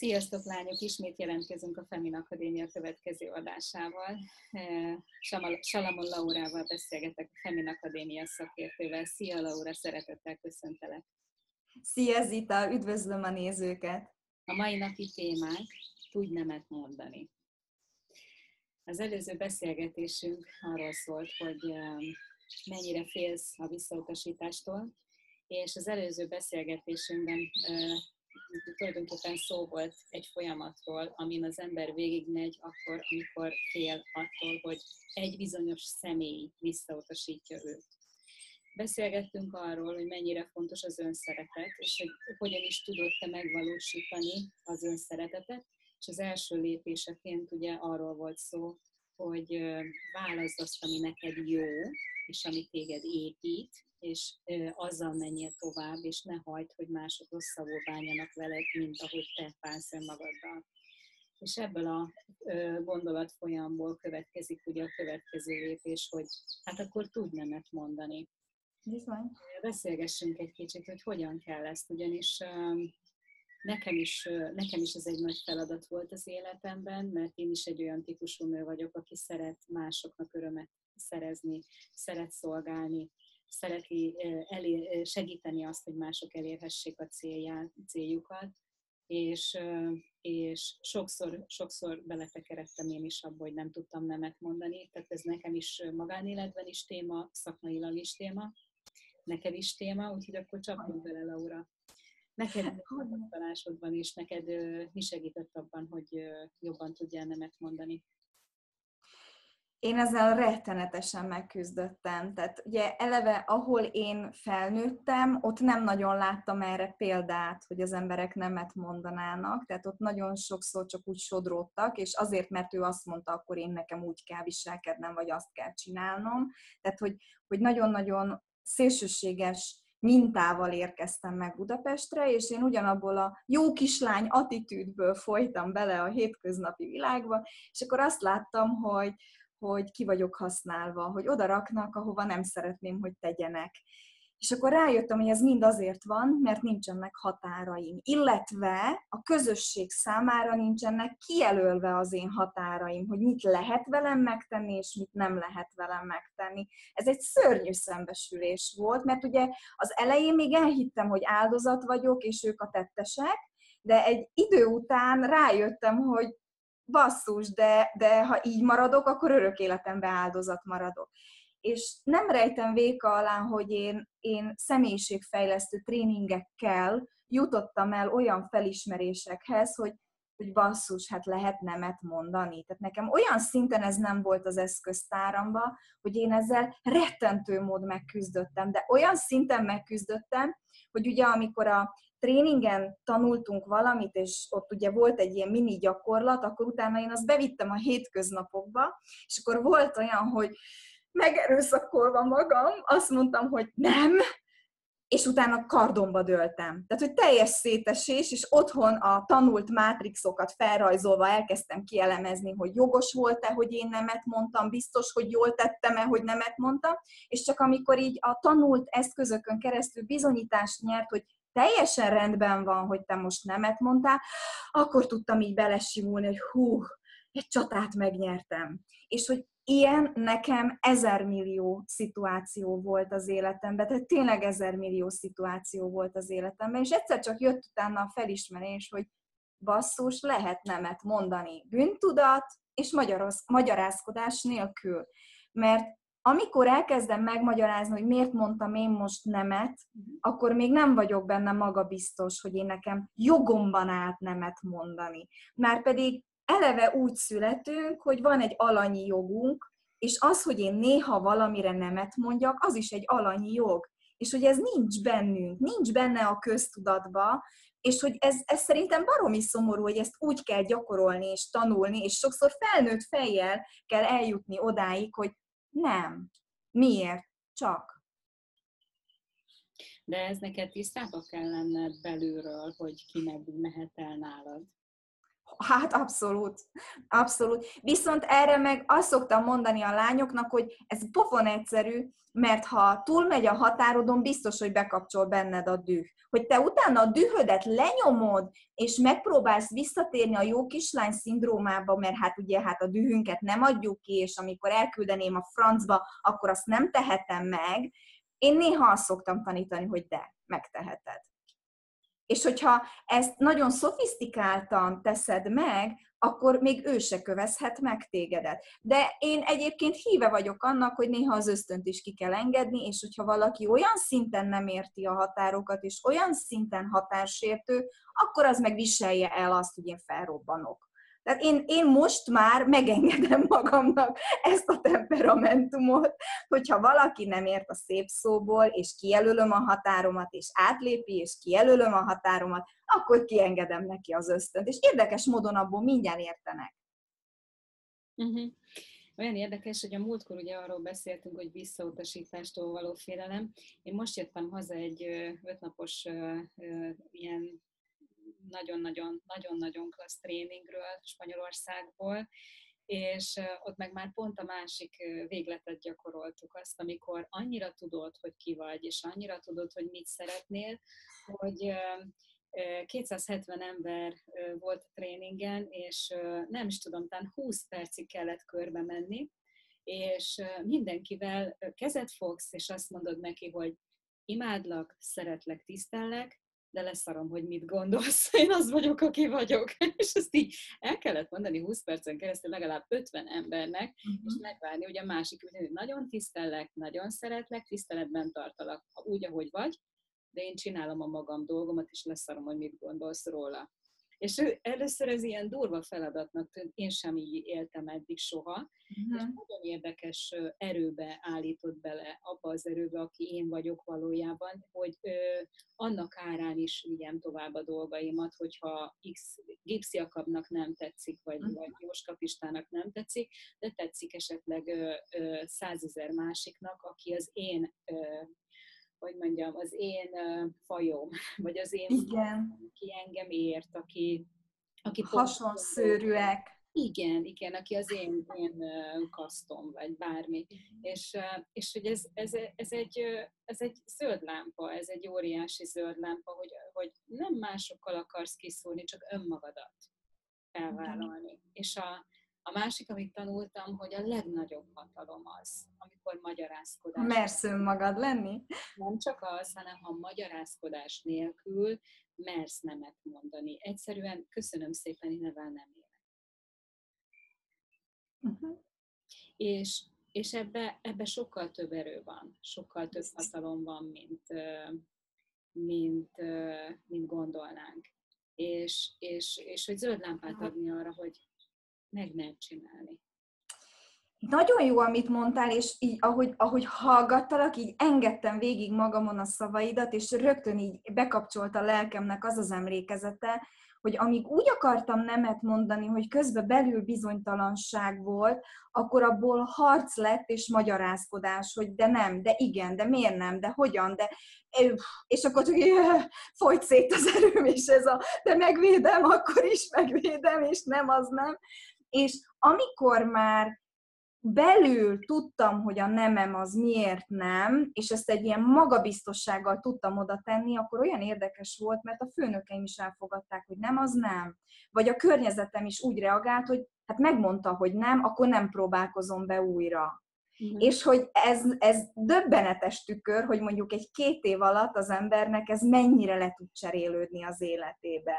Sziasztok lányok, ismét jelentkezünk a Femin Akadémia következő adásával. Salamon Laurával beszélgetek a Femin Akadémia szakértővel. Szia Laura, szeretettel köszöntelek. Szia Zita, üdvözlöm a nézőket! A mai napi témánk tudj nemet mondani. Az előző beszélgetésünk arról szólt, hogy mennyire félsz a visszautasítástól, és az előző beszélgetésünkben tulajdonképpen szó volt egy folyamatról, amin az ember végigmegy akkor, amikor fél attól, hogy egy bizonyos személy visszautasítja őt. Beszélgettünk arról, hogy mennyire fontos az önszeretet, és hogy hogyan is tudod te megvalósítani az önszeretetet, és az első lépéseként ugye arról volt szó, hogy válaszd azt, ami neked jó, és ami téged épít, és azzal menjél tovább, és ne hagyd, hogy mások rosszabbul bánjanak veled, mint ahogy te bánsz önmagaddal. És ebből a gondolat folyamból következik ugye a következő lépés, hogy hát akkor tudj nemet mondani. Bizony. Beszélgessünk egy kicsit, hogy hogyan kell ezt, ugyanis nekem is, nekem is ez egy nagy feladat volt az életemben, mert én is egy olyan típusú nő vagyok, aki szeret másoknak örömet szerezni, szeret szolgálni, szereti elér, segíteni azt, hogy mások elérhessék a célját, céljukat, és, és sokszor, sokszor beletekeredtem én is abba, hogy nem tudtam nemet mondani, tehát ez nekem is magánéletben is téma, szakmailag is téma, neked is téma, úgyhogy akkor csapjunk bele, Laura. Neked tapasztalásod van, és neked mi segített abban, hogy jobban tudjál nemet mondani? én ezzel rettenetesen megküzdöttem. Tehát ugye eleve, ahol én felnőttem, ott nem nagyon láttam erre példát, hogy az emberek nemet mondanának, tehát ott nagyon sokszor csak úgy sodródtak, és azért, mert ő azt mondta, akkor én nekem úgy kell viselkednem, vagy azt kell csinálnom. Tehát, hogy, hogy nagyon-nagyon szélsőséges mintával érkeztem meg Budapestre, és én ugyanabból a jó kislány attitűdből folytam bele a hétköznapi világba, és akkor azt láttam, hogy, hogy ki vagyok használva, hogy oda raknak, ahova nem szeretném, hogy tegyenek. És akkor rájöttem, hogy ez mind azért van, mert nincsenek határaim. Illetve a közösség számára nincsenek kijelölve az én határaim, hogy mit lehet velem megtenni, és mit nem lehet velem megtenni. Ez egy szörnyű szembesülés volt, mert ugye az elején még elhittem, hogy áldozat vagyok, és ők a tettesek, de egy idő után rájöttem, hogy basszus, de, de ha így maradok, akkor örök életemben áldozat maradok. És nem rejtem véka alá, hogy én, én személyiségfejlesztő tréningekkel jutottam el olyan felismerésekhez, hogy, hogy basszus, hát lehet nemet mondani. Tehát nekem olyan szinten ez nem volt az eszköztáramba, hogy én ezzel rettentő mód megküzdöttem, de olyan szinten megküzdöttem, hogy ugye amikor a tréningen tanultunk valamit, és ott ugye volt egy ilyen mini gyakorlat, akkor utána én azt bevittem a hétköznapokba, és akkor volt olyan, hogy megerőszakolva magam, azt mondtam, hogy nem, és utána kardomba döltem. Tehát, hogy teljes szétesés, és otthon a tanult mátrixokat felrajzolva elkezdtem kielemezni, hogy jogos volt-e, hogy én nemet mondtam, biztos, hogy jól tettem-e, hogy nemet mondtam, és csak amikor így a tanult eszközökön keresztül bizonyítást nyert, hogy teljesen rendben van, hogy te most nemet mondtál, akkor tudtam így belesimulni, hogy hú, egy csatát megnyertem. És hogy ilyen nekem ezer millió szituáció volt az életemben, tehát tényleg ezer millió szituáció volt az életemben, és egyszer csak jött utána a felismerés, hogy basszus, lehet nemet mondani bűntudat és magyarázkodás nélkül. Mert amikor elkezdem megmagyarázni, hogy miért mondtam én most nemet, uh-huh. akkor még nem vagyok benne magabiztos, hogy én nekem jogomban állt nemet mondani. Már pedig eleve úgy születünk, hogy van egy alanyi jogunk, és az, hogy én néha valamire nemet mondjak, az is egy alanyi jog. És hogy ez nincs bennünk, nincs benne a köztudatba, és hogy ez, ez szerintem baromi szomorú, hogy ezt úgy kell gyakorolni és tanulni, és sokszor felnőtt fejjel kell eljutni odáig, hogy nem. Miért? Csak. De ez neked tisztába kell lenned belülről, hogy ki meddig mehet el nálad. Hát abszolút, abszolút. Viszont erre meg azt szoktam mondani a lányoknak, hogy ez pofon egyszerű, mert ha túlmegy a határodon, biztos, hogy bekapcsol benned a düh. Hogy te utána a dühödet lenyomod, és megpróbálsz visszatérni a jó kislány szindrómába, mert hát ugye hát a dühünket nem adjuk ki, és amikor elküldeném a francba, akkor azt nem tehetem meg. Én néha azt szoktam tanítani, hogy de, megteheted. És hogyha ezt nagyon szofisztikáltan teszed meg, akkor még ő se kövezhet meg tégedet. De én egyébként híve vagyok annak, hogy néha az ösztönt is ki kell engedni, és hogyha valaki olyan szinten nem érti a határokat, és olyan szinten határsértő, akkor az meg viselje el azt, hogy én felrobbanok. Tehát én, én most már megengedem magamnak ezt a temperamentumot, hogyha valaki nem ért a szép szóból, és kijelölöm a határomat, és átlépi, és kijelölöm a határomat, akkor kiengedem neki az ösztönt. És érdekes módon abból mindjárt értenek. Uh-huh. Olyan érdekes, hogy a múltkor ugye arról beszéltünk, hogy visszautasítástól való félelem. Én most jöttem haza egy ötnapos ilyen nagyon-nagyon, nagyon-nagyon klassz tréningről Spanyolországból, és ott meg már pont a másik végletet gyakoroltuk azt, amikor annyira tudod, hogy ki vagy, és annyira tudod, hogy mit szeretnél, hogy 270 ember volt a tréningen, és nem is tudom, talán 20 percig kellett körbe menni, és mindenkivel kezet fogsz, és azt mondod neki, hogy imádlak, szeretlek, tisztellek, de leszarom, hogy mit gondolsz, én az vagyok, aki vagyok. És ezt így el kellett mondani 20 percen keresztül legalább 50 embernek, uh-huh. és megvárni, hogy a másik, hogy nagyon tisztellek, nagyon szeretlek, tiszteletben tartalak, úgy, ahogy vagy, de én csinálom a magam dolgomat, és leszarom, hogy mit gondolsz róla. És ő először ez ilyen durva feladatnak tűnt, én sem így éltem eddig soha, uh-huh. és nagyon érdekes erőbe állított bele, abba az erőbe, aki én vagyok valójában, hogy ö, annak árán is vigyem tovább a dolgaimat, hogyha X gipsziakabnak nem tetszik, vagy, uh-huh. vagy Jóskapistának nem tetszik, de tetszik esetleg százezer másiknak, aki az én ö, hogy mondjam, az én fajom, vagy az én igen. Fajom, aki engem ért, aki... aki Hasonszőrűek. Igen, igen, aki az én, én kasztom, vagy bármi. És, és hogy ez, ez, ez, egy, ez egy zöld lámpa, ez egy óriási zöld lámpa, hogy, hogy nem másokkal akarsz kiszúrni, csak önmagadat felvállalni. És a, a másik, amit tanultam, hogy a legnagyobb hatalom az, amikor magyarázkodás. Mersz önmagad lenni? Nem csak az, hanem ha magyarázkodás nélkül mersz nemet mondani. Egyszerűen köszönöm szépen, én nem élek. Uh-huh. És, és ebbe, ebbe sokkal több erő van, sokkal több hatalom van, mint, mint, mint gondolnánk. És, és, és hogy zöld lámpát adni arra, hogy meg lehet csinálni. Nagyon jó, amit mondtál, és így, ahogy, ahogy hallgattalak, így engedtem végig magamon a szavaidat, és rögtön így bekapcsolt a lelkemnek az az emlékezete, hogy amíg úgy akartam nemet mondani, hogy közben belül bizonytalanság volt, akkor abból harc lett és magyarázkodás, hogy de nem, de igen, de miért nem, de hogyan, de és akkor csak folyt szét az erőm, és ez a de megvédem, akkor is megvédem, és nem, az nem. És amikor már belül tudtam, hogy a nemem az miért nem, és ezt egy ilyen magabiztossággal tudtam oda tenni, akkor olyan érdekes volt, mert a főnökeim is elfogadták, hogy nem, az nem. Vagy a környezetem is úgy reagált, hogy hát megmondta, hogy nem, akkor nem próbálkozom be újra. Uh-huh. És hogy ez, ez döbbenetes tükör, hogy mondjuk egy két év alatt az embernek ez mennyire le tud cserélődni az életébe.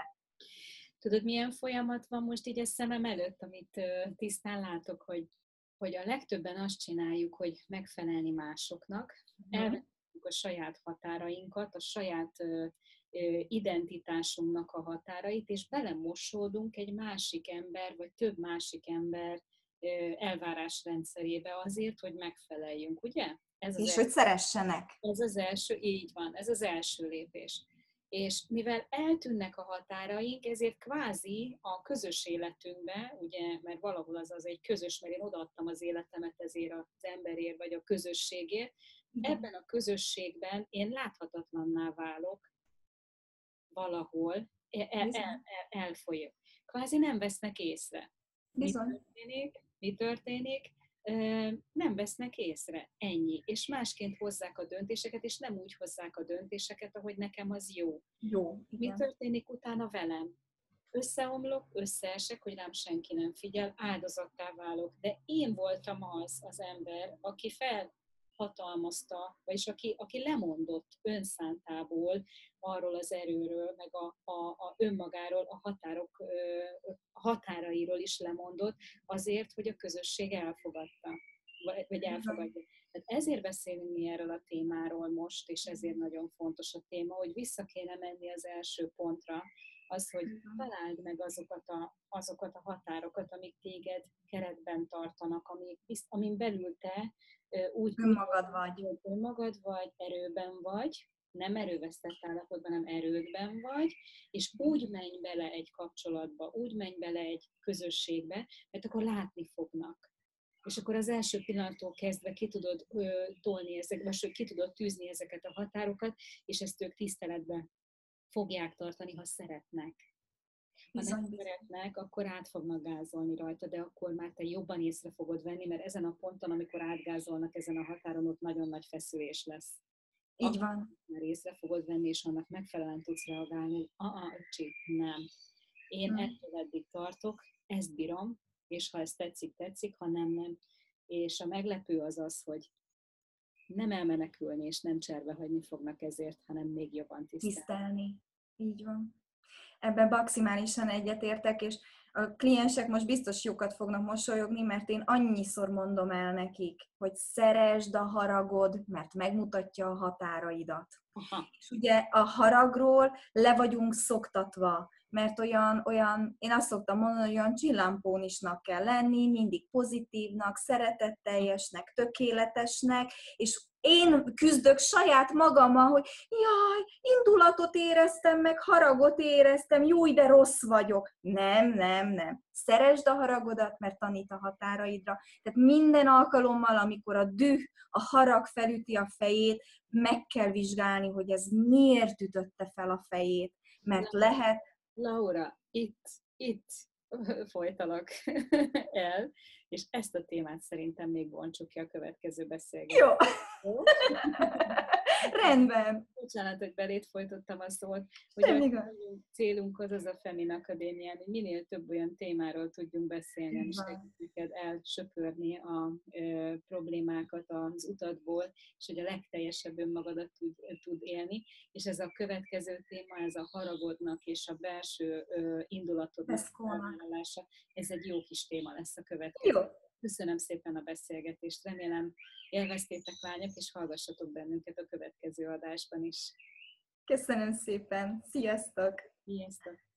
Tudod, milyen folyamat van most így a szemem előtt, amit tisztán látok, hogy, hogy a legtöbben azt csináljuk, hogy megfelelni másoknak, mm. elvetjük a saját határainkat, a saját identitásunknak a határait, és belemosódunk egy másik ember, vagy több másik ember elvárásrendszerébe azért, hogy megfeleljünk, ugye? Ez az és első, hogy szeressenek. Ez az első, így van, ez az első lépés és mivel eltűnnek a határaink, ezért kvázi a közös életünkbe, ugye, mert valahol az az egy közös, mert én odaadtam az életemet ezért az emberért, vagy a közösségért, ebben a közösségben én láthatatlanná válok valahol, el, el, el, elfolyik. Kvázi nem vesznek észre. Bizony. Mi történik? Mi történik? Nem vesznek észre. Ennyi. És másként hozzák a döntéseket, és nem úgy hozzák a döntéseket, ahogy nekem az jó. Jó. Igen. Mi történik utána velem? Összeomlok, összeesek, hogy rám senki nem figyel, áldozattá válok. De én voltam az az ember, aki felhatalmazta, vagyis aki, aki lemondott önszántából arról az erőről, meg a, a, a önmagáról, a határok a határairól is lemondott, azért, hogy a közösség elfogadta, vagy elfogadja. Tehát ezért beszélünk mi erről a témáról most, és ezért nagyon fontos a téma, hogy vissza kéne menni az első pontra, az, hogy találd meg azokat a, azokat a határokat, amik téged keretben tartanak, amik, amin belül te úgy önmagad vagy. Önmagad vagy, erőben vagy, nem erővesztett állapotban, hanem erődben vagy, és úgy menj bele egy kapcsolatba, úgy menj bele egy közösségbe, mert akkor látni fognak. És akkor az első pillanattól kezdve ki tudod ö, tolni ezeket, vagy ki tudod tűzni ezeket a határokat, és ezt ők tiszteletbe fogják tartani, ha szeretnek. Ha nem szeretnek, akkor át fognak gázolni rajta, de akkor már te jobban észre fogod venni, mert ezen a ponton, amikor átgázolnak ezen a határon, ott nagyon nagy feszülés lesz. Így van. Már észre fogod venni, és annak megfelelően tudsz reagálni, hogy ah, öcsi, nem. Én hmm. ettől eddig tartok, ezt bírom, és ha ez tetszik, tetszik, ha nem, nem. És a meglepő az az, hogy nem elmenekülni, és nem cserbe hagyni fognak ezért, hanem még jobban tisztelni. Tisztelni. Így van. Ebben maximálisan egyetértek, és a kliensek most biztos jókat fognak mosolyogni, mert én annyiszor mondom el nekik, hogy szeresd a haragod, mert megmutatja a határaidat. Aha. És ugye a haragról le vagyunk szoktatva, mert olyan, olyan, én azt szoktam mondani, hogy olyan csillampónisnak kell lenni, mindig pozitívnak, szeretetteljesnek, tökéletesnek, és én küzdök saját magammal, hogy jaj, indulatot éreztem, meg haragot éreztem, jó, de rossz vagyok. Nem, nem, nem. Szeresd a haragodat, mert tanít a határaidra. Tehát minden alkalommal, amikor a düh, a harag felüti a fejét, meg kell vizsgálni, hogy ez miért ütötte fel a fejét. Mert lehet... Laura, itt, itt folytalak el, és ezt a témát szerintem még bontsuk ki a következő beszélgetésben. Jó. Rendben. Bocsánat, hogy belét folytottam a szót, hogy a célunk az az a Femin Akadémián, hogy minél több olyan témáról tudjunk beszélni, és neked elsöpörni a az utatból, és hogy a legteljesebb önmagadat tud, tud élni. És ez a következő téma, ez a haragodnak és a belső indulatodnak a ez egy jó kis téma lesz a következő. Jó. Köszönöm szépen a beszélgetést, remélem élveztétek lányok, és hallgassatok bennünket a következő adásban is. Köszönöm szépen, sziasztok! Sziasztok!